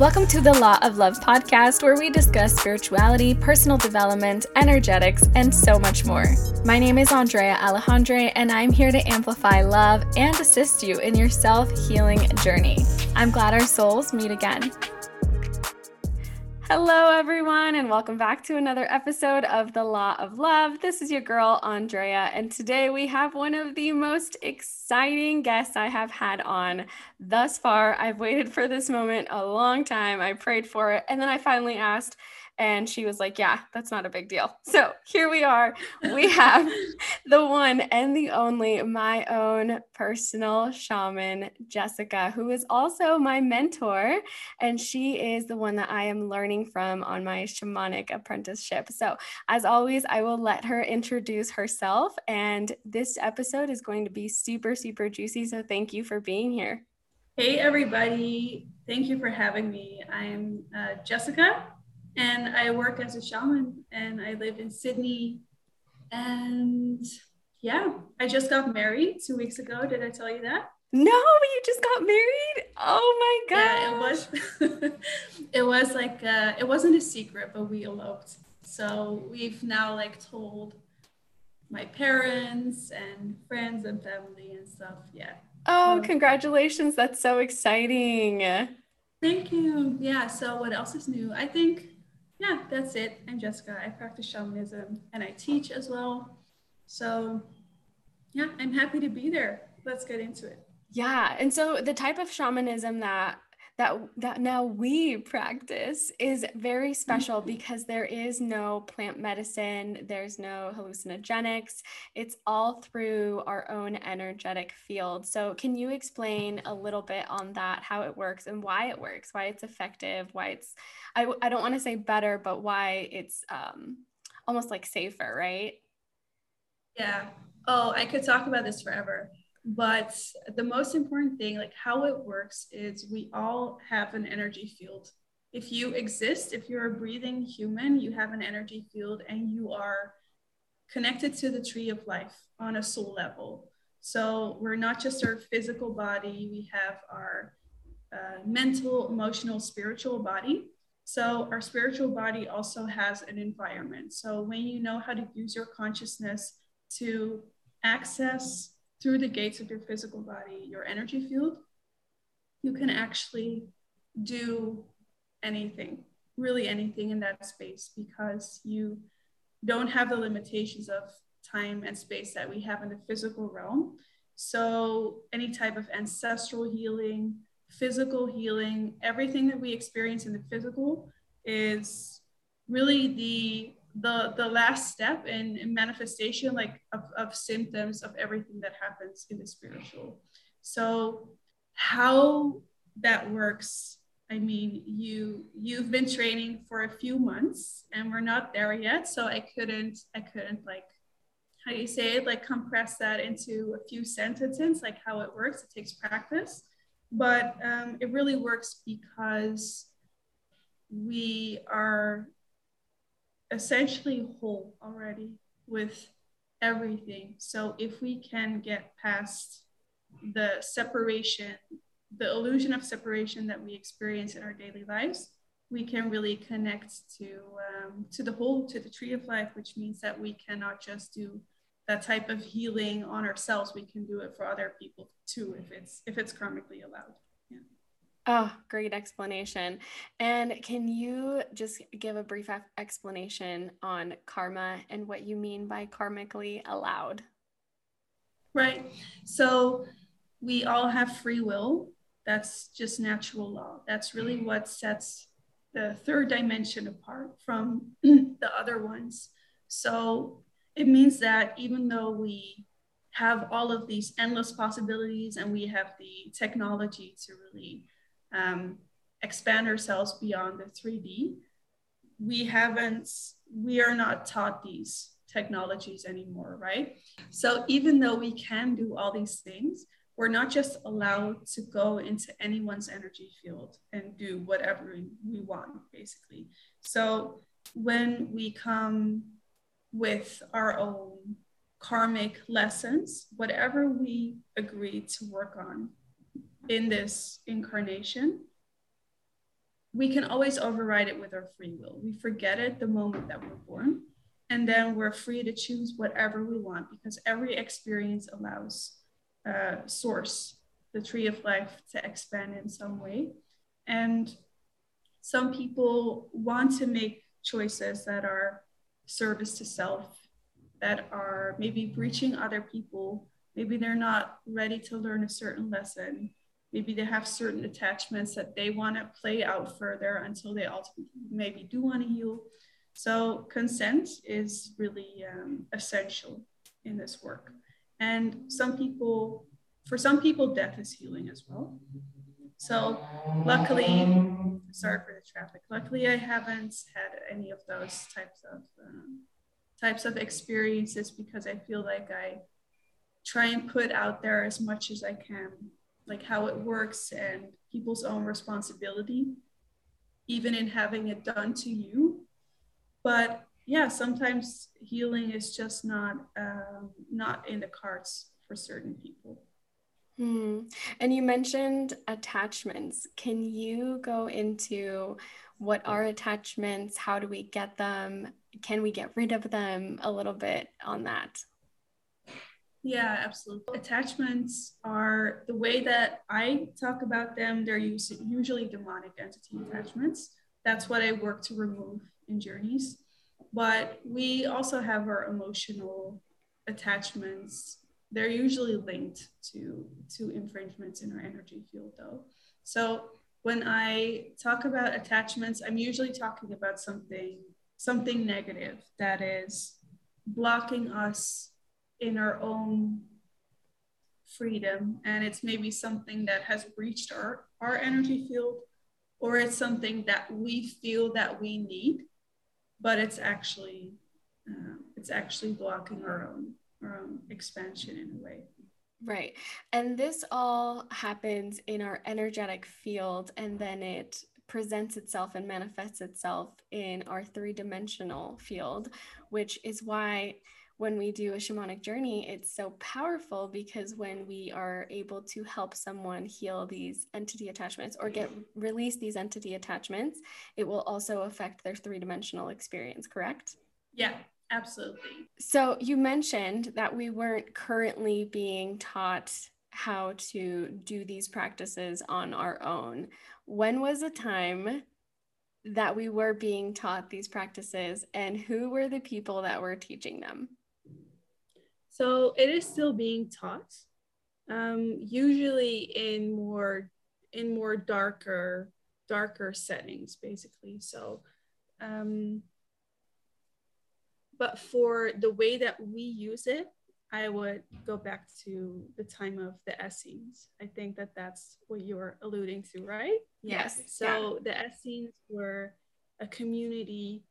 Welcome to the Law of Love podcast, where we discuss spirituality, personal development, energetics, and so much more. My name is Andrea Alejandre, and I'm here to amplify love and assist you in your self healing journey. I'm glad our souls meet again. Hello, everyone, and welcome back to another episode of The Law of Love. This is your girl, Andrea, and today we have one of the most exciting guests I have had on thus far. I've waited for this moment a long time. I prayed for it, and then I finally asked and she was like, Yeah, that's not a big deal. So here we are. We have the one and the only, my own personal shaman, Jessica, who is also my mentor. And she is the one that I am learning from on my shamanic apprenticeship. So, as always, I will let her introduce herself. And this episode is going to be super, super juicy. So, thank you for being here. Hey, everybody. Thank you for having me. I'm uh, Jessica and I work as a shaman and I live in Sydney. And yeah, I just got married two weeks ago. Did I tell you that? No, you just got married. Oh my god! Yeah, it was. it was like uh, it wasn't a secret, but we eloped. So we've now like told my parents and friends and family and stuff. Yeah. Oh, so, congratulations! That's so exciting. Thank you. Yeah. So what else is new? I think yeah, that's it. I'm Jessica. I practice shamanism and I teach as well. So, yeah, I'm happy to be there. Let's get into it. Yeah, and so the type of shamanism that that that now we practice is very mm-hmm. special because there is no plant medicine there's no hallucinogenics. It's all through our own energetic field. So can you explain a little bit on that how it works and why it works why it's effective why it's i, I don't want to say better but why it's um, almost like safer right? Yeah. Oh i could talk about this forever but the most important thing, like how it works, is we all have an energy field. If you exist, if you're a breathing human, you have an energy field and you are connected to the tree of life on a soul level. So we're not just our physical body, we have our uh, mental, emotional, spiritual body. So our spiritual body also has an environment. So when you know how to use your consciousness to access through the gates of your physical body, your energy field, you can actually do anything, really anything in that space because you don't have the limitations of time and space that we have in the physical realm. So, any type of ancestral healing, physical healing, everything that we experience in the physical is really the the the last step in, in manifestation like of, of symptoms of everything that happens in the spiritual. So how that works i mean you you've been training for a few months and we're not there yet. So i couldn't i couldn't like how do you say it? Like compress that into a few sentences like how it works. It takes practice. But um, it really works because we are essentially whole already with everything. So if we can get past the separation, the illusion of separation that we experience in our daily lives, we can really connect to um, to the whole, to the tree of life, which means that we cannot just do that type of healing on ourselves. We can do it for other people too, if it's if it's karmically allowed. Oh, great explanation. And can you just give a brief explanation on karma and what you mean by karmically allowed? Right. So we all have free will. That's just natural law. That's really what sets the third dimension apart from the other ones. So it means that even though we have all of these endless possibilities and we have the technology to really um, expand ourselves beyond the 3D. We haven't, we are not taught these technologies anymore, right? So even though we can do all these things, we're not just allowed to go into anyone's energy field and do whatever we want, basically. So when we come with our own karmic lessons, whatever we agree to work on in this incarnation, we can always override it with our free will. We forget it the moment that we're born, and then we're free to choose whatever we want because every experience allows uh, source, the tree of life, to expand in some way. And some people want to make choices that are service to self, that are maybe breaching other people. Maybe they're not ready to learn a certain lesson maybe they have certain attachments that they want to play out further until they ultimately maybe do want to heal. So consent is really um, essential in this work. And some people, for some people, death is healing as well. So luckily, sorry for the traffic. Luckily, I haven't had any of those types of um, types of experiences because I feel like I try and put out there as much as I can like how it works and people's own responsibility, even in having it done to you. But yeah, sometimes healing is just not um, not in the cards for certain people. Hmm. And you mentioned attachments. Can you go into what are attachments? How do we get them? Can we get rid of them? A little bit on that. Yeah, absolutely. Attachments are the way that I talk about them, they're usually demonic entity attachments. That's what I work to remove in journeys. But we also have our emotional attachments. They're usually linked to, to infringements in our energy field, though. So when I talk about attachments, I'm usually talking about something something negative that is blocking us in our own freedom and it's maybe something that has breached our our energy field or it's something that we feel that we need but it's actually uh, it's actually blocking our own our own expansion in a way. Right. And this all happens in our energetic field and then it presents itself and manifests itself in our three-dimensional field which is why when we do a shamanic journey, it's so powerful because when we are able to help someone heal these entity attachments or get release these entity attachments, it will also affect their three dimensional experience, correct? Yeah, absolutely. So you mentioned that we weren't currently being taught how to do these practices on our own. When was a time that we were being taught these practices and who were the people that were teaching them? So it is still being taught, um, usually in more in more darker darker settings, basically. So, um, but for the way that we use it, I would go back to the time of the Essenes. I think that that's what you're alluding to, right? Yes. So yeah. the Essenes were a community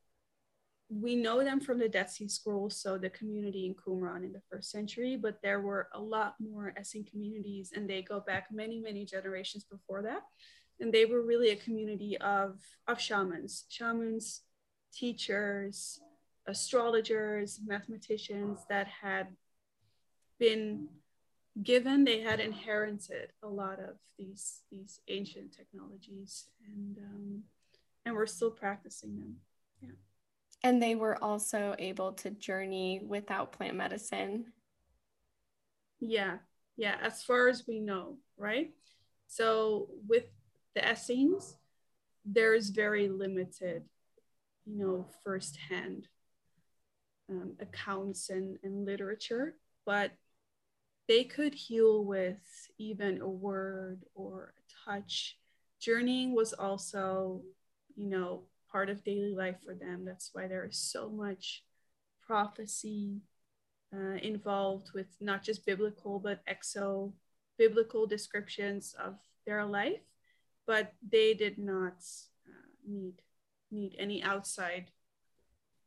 we know them from the Dead Sea Scrolls, so the community in Qumran in the first century, but there were a lot more Essene communities, and they go back many, many generations before that. And they were really a community of, of shamans, shamans, teachers, astrologers, mathematicians that had been given, they had inherited a lot of these, these ancient technologies, and, um, and we're still practicing them. Yeah. And they were also able to journey without plant medicine. Yeah, yeah, as far as we know, right? So with the Essenes, there's very limited, you know, firsthand um, accounts and, and literature, but they could heal with even a word or a touch. Journeying was also, you know, part of daily life for them. That's why there is so much prophecy uh, involved with not just biblical, but exo biblical descriptions of their life. But they did not uh, need need any outside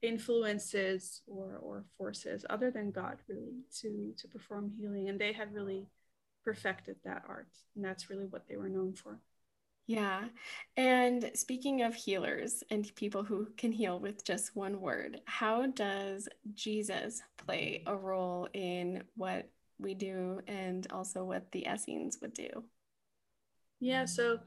influences or or forces other than God really to to perform healing and they had really perfected that art and that's really what they were known for. Yeah. And speaking of healers and people who can heal with just one word, how does Jesus play a role in what we do and also what the Essenes would do? Yeah, so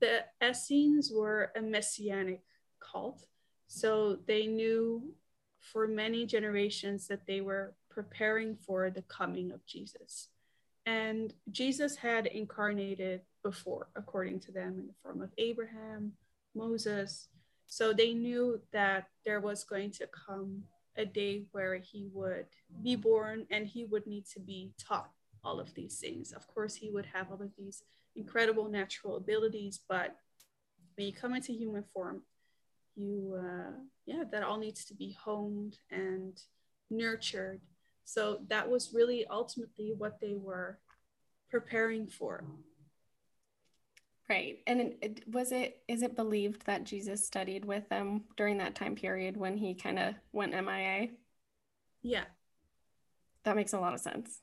the Essenes were a messianic cult. So they knew for many generations that they were preparing for the coming of Jesus. And Jesus had incarnated before, according to them, in the form of Abraham, Moses. So they knew that there was going to come a day where he would be born and he would need to be taught all of these things. Of course, he would have all of these incredible natural abilities, but when you come into human form, you, uh, yeah, that all needs to be honed and nurtured. So that was really ultimately what they were preparing for. Right. And it, was it, is it believed that Jesus studied with them during that time period when he kind of went MIA? Yeah. That makes a lot of sense.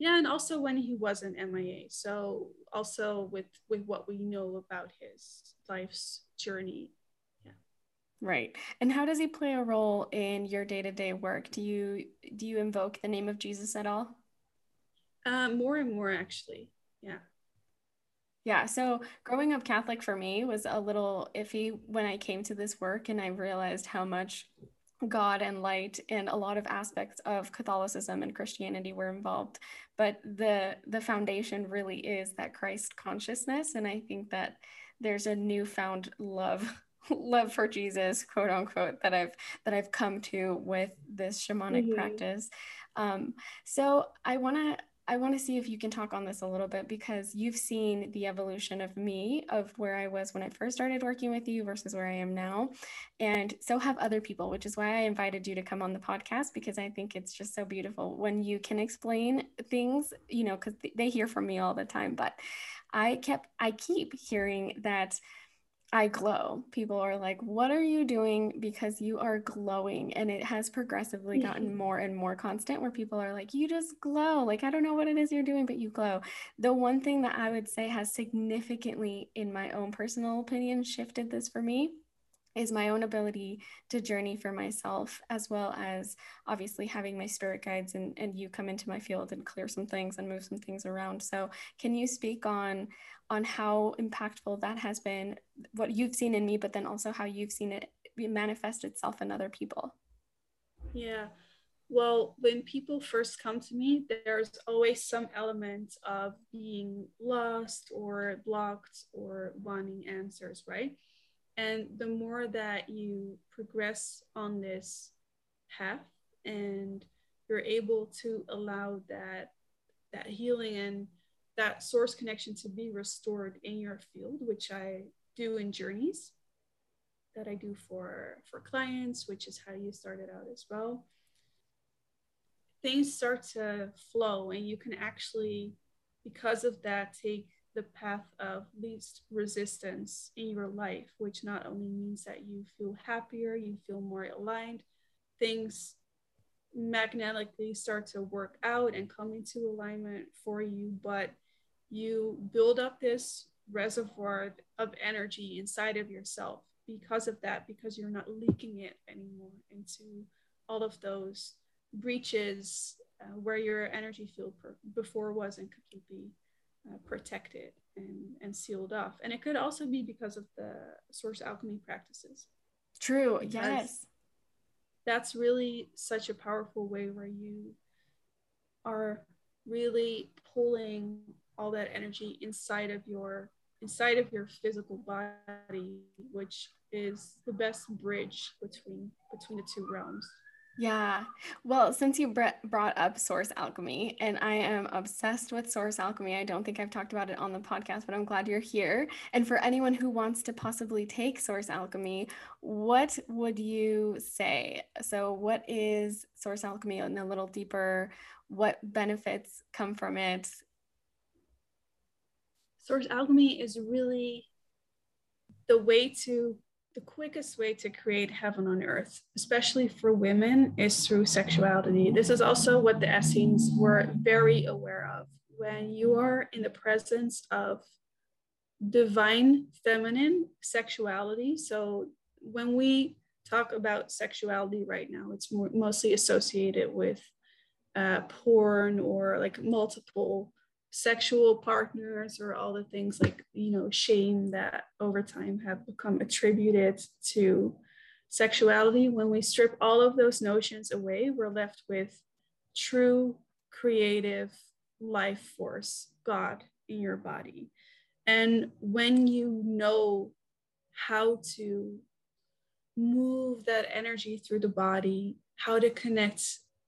Yeah. And also when he wasn't MIA. So also with, with what we know about his life's journey. Yeah. Right. And how does he play a role in your day-to-day work? Do you, do you invoke the name of Jesus at all? Uh, more and more actually. Yeah. Yeah. So growing up Catholic for me was a little iffy when I came to this work and I realized how much God and light and a lot of aspects of Catholicism and Christianity were involved. But the the foundation really is that Christ consciousness. And I think that there's a newfound love love for Jesus, quote unquote, that I've that I've come to with this shamanic mm-hmm. practice. Um, so I want to I want to see if you can talk on this a little bit because you've seen the evolution of me, of where I was when I first started working with you versus where I am now. And so have other people, which is why I invited you to come on the podcast because I think it's just so beautiful when you can explain things, you know, because they hear from me all the time. But I kept, I keep hearing that I glow. People are like, What are you doing? Because you are glowing. And it has progressively gotten mm-hmm. more and more constant where people are like, You just glow. Like, I don't know what it is you're doing, but you glow. The one thing that I would say has significantly, in my own personal opinion, shifted this for me is my own ability to journey for myself as well as obviously having my spirit guides and, and you come into my field and clear some things and move some things around. So can you speak on on how impactful that has been what you've seen in me but then also how you've seen it manifest itself in other people? Yeah. Well when people first come to me there's always some element of being lost or blocked or wanting answers right and the more that you progress on this path and you're able to allow that that healing and that source connection to be restored in your field which i do in journeys that i do for for clients which is how you started out as well. Things start to flow and you can actually because of that take the path of least resistance in your life, which not only means that you feel happier, you feel more aligned, things magnetically start to work out and come into alignment for you, but you build up this reservoir of energy inside of yourself because of that, because you're not leaking it anymore into all of those breaches uh, where your energy field per- before wasn't completely uh, protected and, and sealed off. And it could also be because of the source alchemy practices. True, yes. That's really such a powerful way where you are really pulling all that energy inside of your inside of your physical body which is the best bridge between between the two realms yeah. Well, since you brought up Source Alchemy, and I am obsessed with Source Alchemy, I don't think I've talked about it on the podcast, but I'm glad you're here. And for anyone who wants to possibly take Source Alchemy, what would you say? So, what is Source Alchemy and a little deeper? What benefits come from it? Source Alchemy is really the way to the quickest way to create heaven on earth, especially for women, is through sexuality. This is also what the Essenes were very aware of. When you are in the presence of divine feminine sexuality, so when we talk about sexuality right now, it's more, mostly associated with uh, porn or like multiple sexual partners or all the things like you know shame that over time have become attributed to sexuality. When we strip all of those notions away we're left with true creative life force god in your body. And when you know how to move that energy through the body how to connect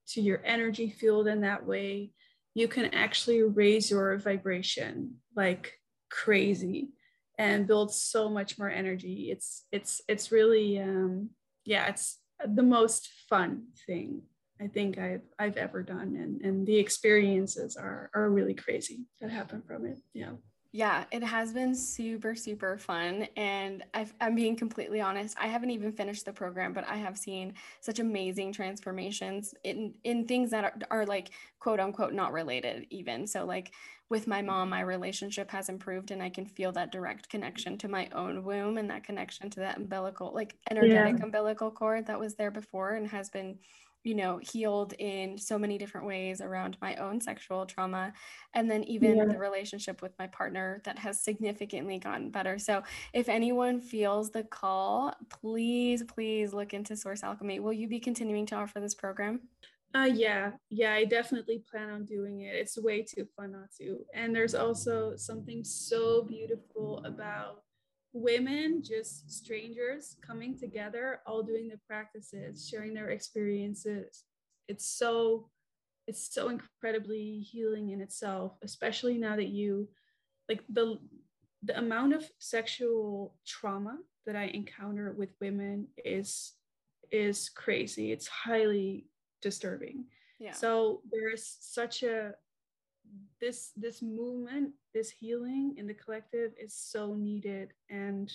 to your energy field in that way you can actually raise your vibration like crazy and build so much more energy. It's it's it's really um yeah it's the most fun thing i think i've i've ever done. And and the experiences are are really crazy that happen from it. Yeah yeah, it has been super, super fun. And i am being completely honest, I haven't even finished the program, but I have seen such amazing transformations in, in things that are, are like quote unquote not related, even. So, like with my mom, my relationship has improved, and I can feel that direct connection to my own womb and that connection to that umbilical, like energetic yeah. umbilical cord that was there before and has been you know healed in so many different ways around my own sexual trauma and then even yeah. the relationship with my partner that has significantly gotten better. So if anyone feels the call please please look into source alchemy. Will you be continuing to offer this program? Uh yeah. Yeah i definitely plan on doing it. It's way too fun not to. And there's also something so beautiful about women, just strangers coming together, all doing the practices, sharing their experiences. It's so it's so incredibly healing in itself, especially now that you like the the amount of sexual trauma that I encounter with women is is crazy. It's highly disturbing. Yeah. So there is such a this this movement this healing in the collective is so needed. And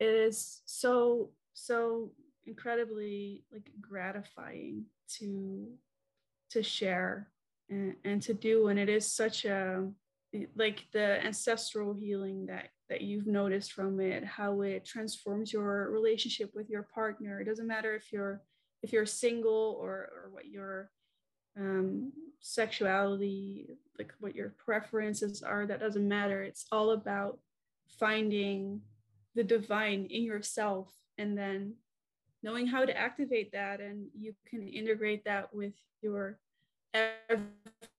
it is so so incredibly like gratifying to to share and, and to do. And it is such a like the ancestral healing that that you've noticed from it how it transforms your relationship with your partner. It doesn't matter if you're if you're single or or what your um, sexuality, like what your preferences are, that doesn't matter. It's all about finding the divine in yourself and then knowing how to activate that. And you can integrate that with your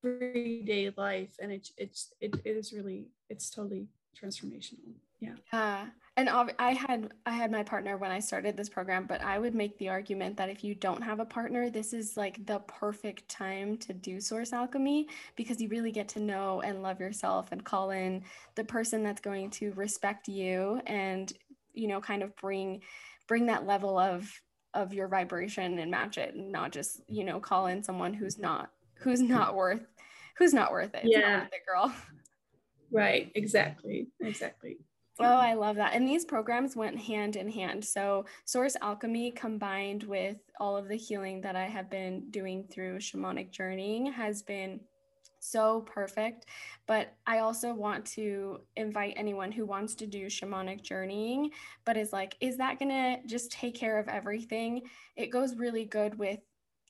everyday life. And it, it's, it, it is really, it's totally transformational. Yeah. Yeah and I had I had my partner when I started this program, but I would make the argument that if you don't have a partner, this is like the perfect time to do source alchemy because you really get to know and love yourself and call in the person that's going to respect you and you know kind of bring bring that level of of your vibration and match it and not just you know call in someone who's not who's not worth who's not worth it. Yeah, worth it, girl. Right. Exactly. Exactly. Oh, I love that. And these programs went hand in hand. So, Source Alchemy combined with all of the healing that I have been doing through shamanic journeying has been so perfect. But I also want to invite anyone who wants to do shamanic journeying, but is like, is that going to just take care of everything? It goes really good with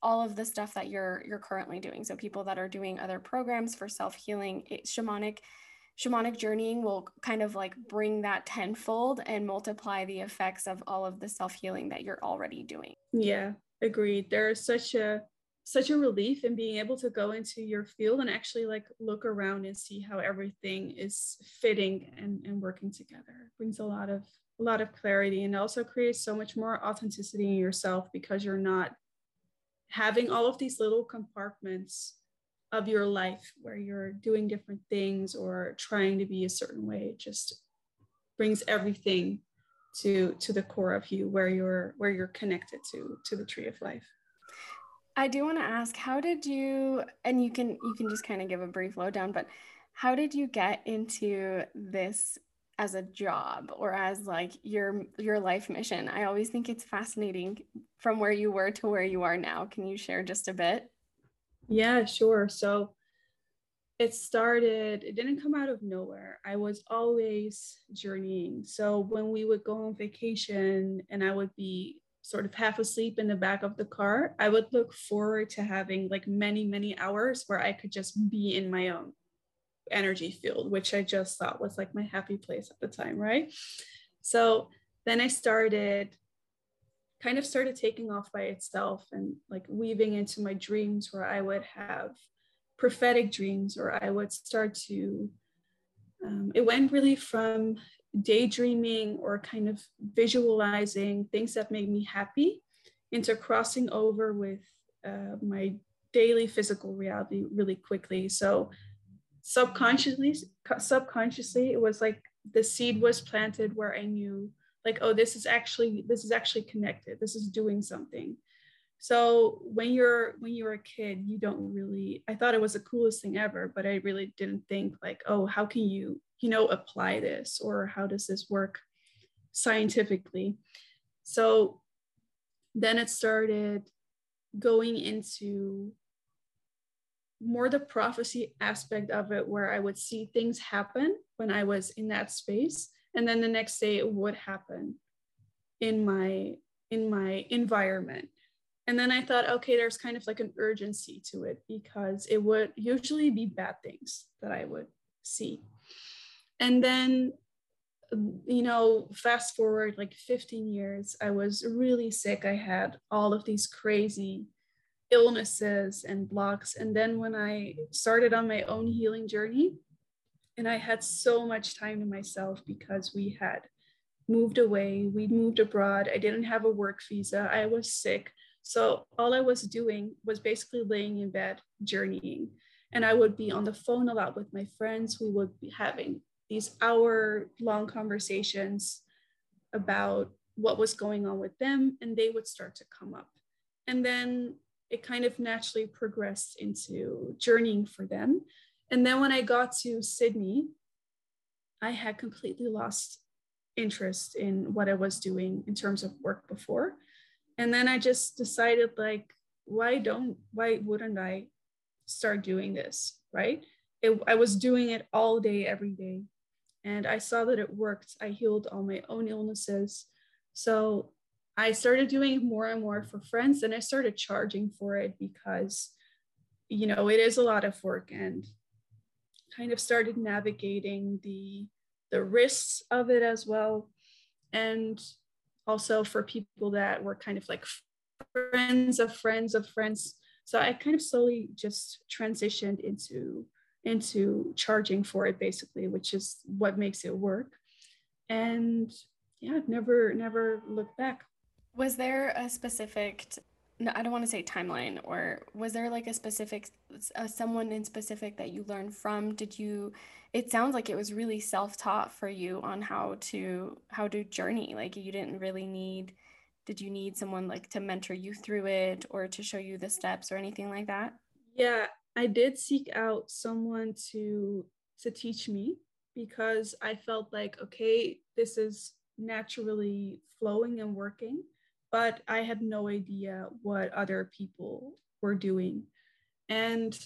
all of the stuff that you're you're currently doing. So people that are doing other programs for self-healing, shamanic shamanic journeying will kind of like bring that tenfold and multiply the effects of all of the self-healing that you're already doing. Yeah, agreed. There's such a such a relief in being able to go into your field and actually like look around and see how everything is fitting and, and working together. It brings a lot of a lot of clarity and also creates so much more authenticity in yourself because you're not having all of these little compartments of your life where you're doing different things or trying to be a certain way it just brings everything to to the core of you where you're where you're connected to to the tree of life. I do want to ask how did you and you can you can just kind of give a brief lowdown but how did you get into this as a job or as like your your life mission? I always think it's fascinating from where you were to where you are now. Can you share just a bit yeah, sure. So it started, it didn't come out of nowhere. I was always journeying. So when we would go on vacation and I would be sort of half asleep in the back of the car, I would look forward to having like many, many hours where I could just be in my own energy field, which I just thought was like my happy place at the time, right? So then I started kind of started taking off by itself and like weaving into my dreams where I would have prophetic dreams or I would start to um, it went really from daydreaming or kind of visualizing things that made me happy into crossing over with uh, my daily physical reality really quickly. So subconsciously, subconsciously, it was like the seed was planted where I knew like, oh, this is actually, this is actually connected. This is doing something. So when you're when you're a kid, you don't really. I thought it was the coolest thing ever, but I really didn't think like, oh, how can you you know apply this or how does this work scientifically? So then it started going into more the prophecy aspect of it, where I would see things happen when I was in that space, and then the next day it would happen in my in my environment and then I thought, okay, there's kind of like an urgency to it because it would usually be bad things that I would see. And then, you know, fast forward like 15 years, I was really sick. I had all of these crazy illnesses and blocks. And then when I started on my own healing journey, and I had so much time to myself because we had moved away, we moved abroad. I didn't have a work visa. I was sick. So all I was doing was basically laying in bed, journeying. And I would be on the phone a lot with my friends. We would be having these hour long conversations about what was going on with them, and they would start to come up. And then it kind of naturally progressed into journeying for them. And then when I got to Sydney, I had completely lost interest in what I was doing in terms of work before. And then i just decided like why don't why wouldn't i start doing this right? It, i was doing it all day every day. And i saw that it worked. I healed all my own illnesses. So i started doing more and more for friends and i started charging for it because you know it is a lot of work and kind of started navigating the the risks of it as well. And also for people that were kind of like friends of friends of friends. So i kind of slowly just transitioned into into charging for it basically which is what makes it work. And yeah never never looked back. Was there a specific no, I don't want to say timeline or was there like a specific uh, someone in specific that you learned from? Did you it sounds like it was really self-taught for you on how to how to journey like you didn't really need did you need someone like to mentor you through it or to show you the steps or anything like that? Yeah I did seek out someone to to teach me because I felt like okay this is naturally flowing and working but I had no idea what other people were doing. And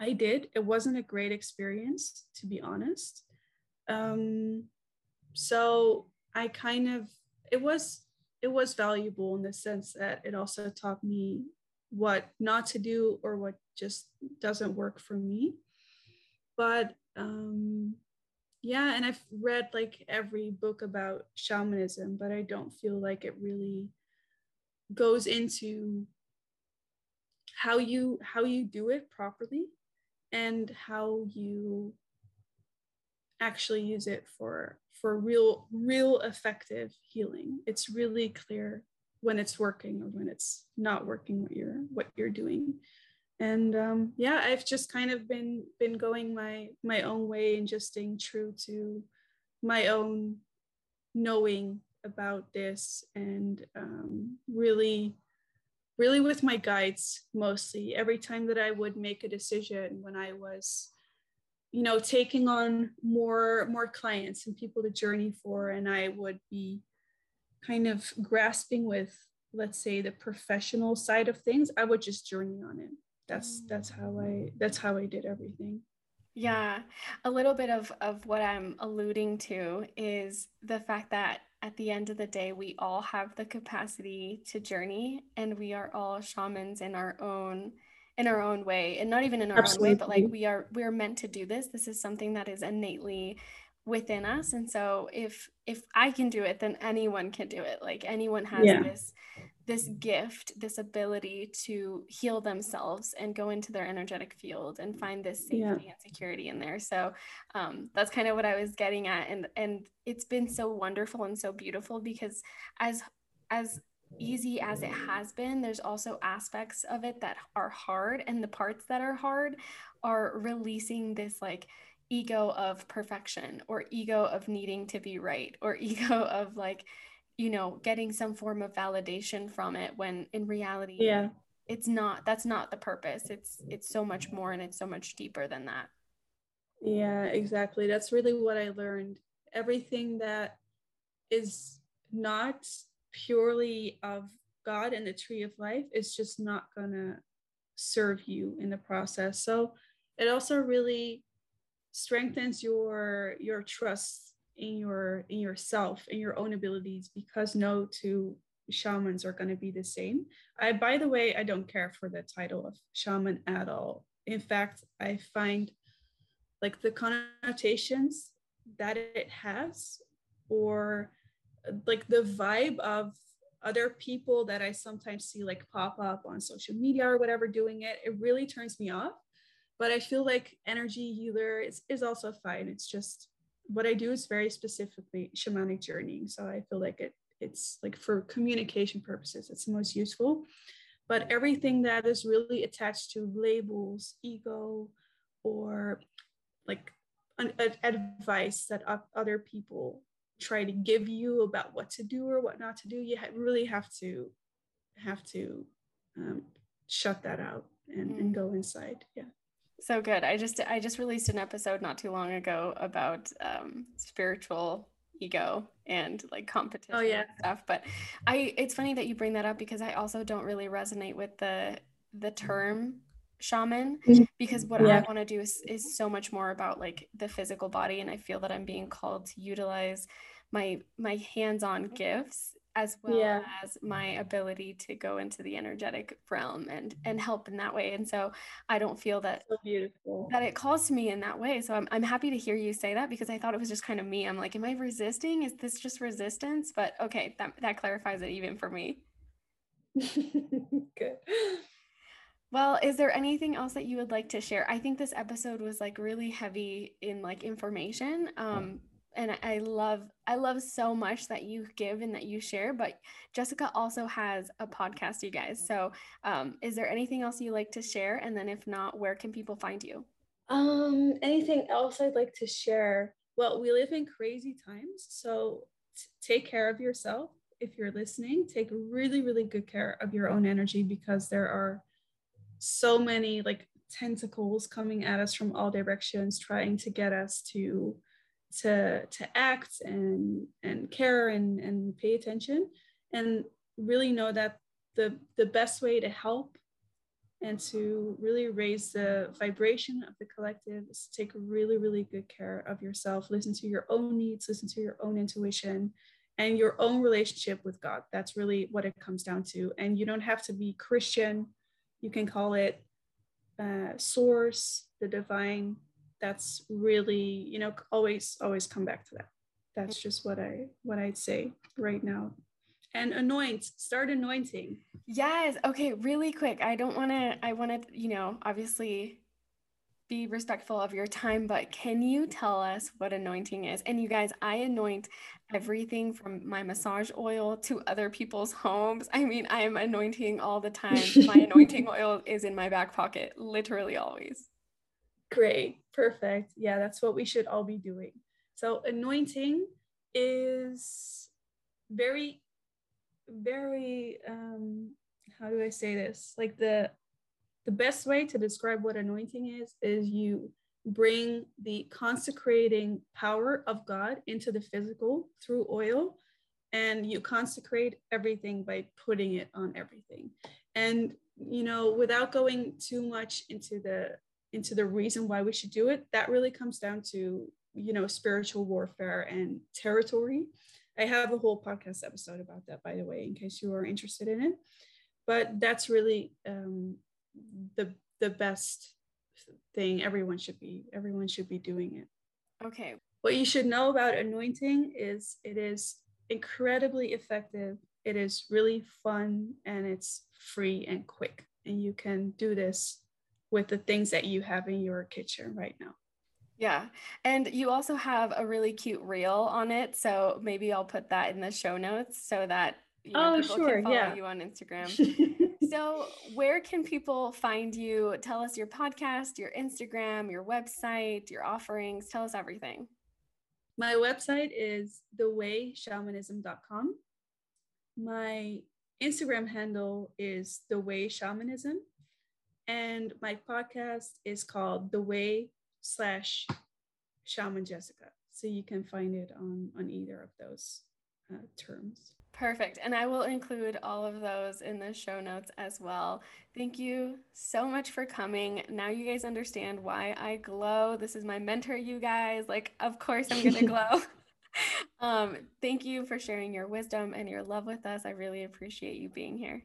I did. It wasn't a great experience, to be honest. Um, so I kind of it was it was valuable in the sense that it also taught me what not to do or what just doesn't work for me. But um, yeah and i've read like every book about shamanism but i don't feel like it really goes into how you how you do it properly and how you actually use it for for real real effective healing. It's really clear when it's working or when it's not working what you're what you're doing and um, yeah i've just kind of been been going my my own way and just staying true to my own knowing about this and um, really really with my guides mostly. Every time that i would make a decision when i was you know taking on more more clients and people to journey for and i would be kind of grasping with let's say the professional side of things i would just journey on it that's that's how i that's how i did everything. Yeah. A little bit of of what i'm alluding to is the fact that at the end of the day, we all have the capacity to journey and we are all shamans in our own in our own way. And not even in our Absolutely. own way but like we are we're meant to do this. This is something that is innately within us. And so if if i can do it then anyone can do it. Like anyone has yeah. this this gift this ability to heal themselves and go into their energetic field and find this safety yeah. and security in there so um, that's kind of what i was getting at and and it's been so wonderful and so beautiful because as as easy as it has been, there's also aspects of it that are hard. And the parts that are hard are releasing this like ego of perfection or ego of needing to be right or ego of like, you know, getting some form of validation from it when in reality, yeah, it's not, that's not the purpose. It's, it's so much more and it's so much deeper than that. Yeah, exactly. That's really what I learned. Everything that is not purely of God and the tree of life is just not gonna serve you in the process. So it also really strengthens your your trust in your in yourself in your own abilities because no two shamans are going to be the same. I by the way, I don't care for the title of shaman at all. In fact, I find like the connotations that it has or like the vibe of other people that I sometimes see like pop up on social media or whatever doing it, it really turns me off. But I feel like energy healer is, is also fine. It's just what I do is very specifically shamanic journeying. So I feel like it it's like for communication purposes, it's the most useful. But everything that is really attached to labels, ego, or like an, an advice that other people try to give you about what to do or what not to do you really have to have to um, shut that out and, mm. and go inside yeah so good i just i just released an episode not too long ago about um, spiritual ego and like competition oh, yeah. stuff but i it's funny that you bring that up because i also don't really resonate with the the term shaman mm-hmm. because what yeah. I want to do is, is so much more about like the physical body and I feel that I'm being called to utilize my my hands-on gifts as well yeah. as my ability to go into the energetic realm and and help in that way and so i don't feel that so that it calls to me in that way so I'm, I'm happy to hear you say that because i thought it was just kind of me i'm like am i resisting is this just resistance but okay that, that clarifies it even for me good well, is there anything else that you would like to share? I think this episode was like really heavy in like information. Um, and I love I love so much that you give and that you share. But Jessica also has a podcast, you guys. So, um, is there anything else you like to share? And then, if not, where can people find you? Um, anything else I'd like to share? Well, we live in crazy times, so t- take care of yourself. If you're listening, take really, really good care of your own energy because there are so many like tentacles coming at us from all directions trying to get us to to to act and and care and and pay attention and really know that the the best way to help and to really raise the vibration of the collective is to take really really good care of yourself. Listen to your own needs listen to your own intuition and your own relationship with god. That's really what it comes down to. And you don't have to be christian. You can call it uh, source the divine that's really you know always always come back to that. That's just what i what i'd say right now. And anoint start anointing. Yes. Okay really quick. I don't want to i want to you know obviously be respectful of your time but can you tell us what anointing is? And you guys i anoint everything from my massage oil to other people's homes. I mean i am anointing all the time. My anointing oil is in my back pocket literally always Great, perfect. Yeah, that's what we should all be doing. So, anointing is very, very, um, how do I say this? Like the, the best way to describe what anointing is, is you bring the consecrating power of God into the physical through oil, and you consecrate everything by putting it on everything. And, you know, without going too much into the into the reason why we should do it, that really comes down to, you know, spiritual warfare and territory. I have a whole podcast episode about that, by the way, in case you are interested in it. But that's really um, the the best thing. Everyone should be everyone should be doing it. Okay. What you should know about anointing is it is incredibly effective. It is really fun and it's free and quick. And you can do this with the things that you have in your kitchen right now. Yeah. And you also have a really cute reel on it. So maybe I'll put that in the show notes so that you know, oh, people sure. can follow yeah. you on Instagram. so where can people find you? Tell us your podcast, your Instagram, your website, your offerings. Tell us everything. My website is thewayshamanism.com. My Instagram handle is The Way Shamanism. And my podcast is called The Way slash Shaman Jessica. So you can find it on, on either of those uh, terms. Perfect. And I will include all of those in the show notes as well. Thank you so much for coming. Now you guys understand why I glow. This is my mentor, you guys. Like, of course, I'm going to glow. um, thank you for sharing your wisdom and your love with us. I really appreciate you being here.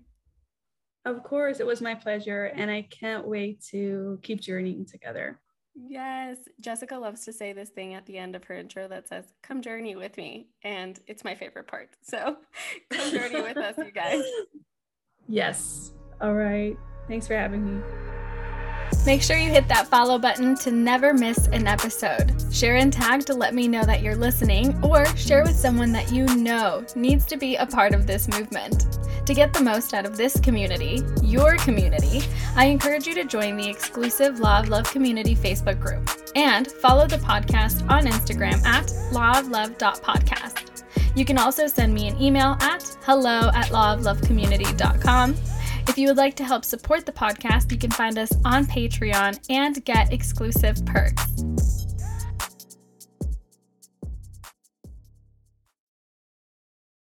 Of course, it was my pleasure. And I can't wait to keep journeying together. Yes. Jessica loves to say this thing at the end of her intro that says, Come journey with me. And it's my favorite part. So come journey with us, you guys. Yes. All right. Thanks for having me. Make sure you hit that follow button to never miss an episode. Share and tag to let me know that you're listening, or share with someone that you know needs to be a part of this movement. To get the most out of this community, your community, I encourage you to join the exclusive Law of Love Community Facebook group and follow the podcast on Instagram at lawoflove.podcast. You can also send me an email at hello at lawoflovecommunity.com if you would like to help support the podcast, you can find us on Patreon and get exclusive perks.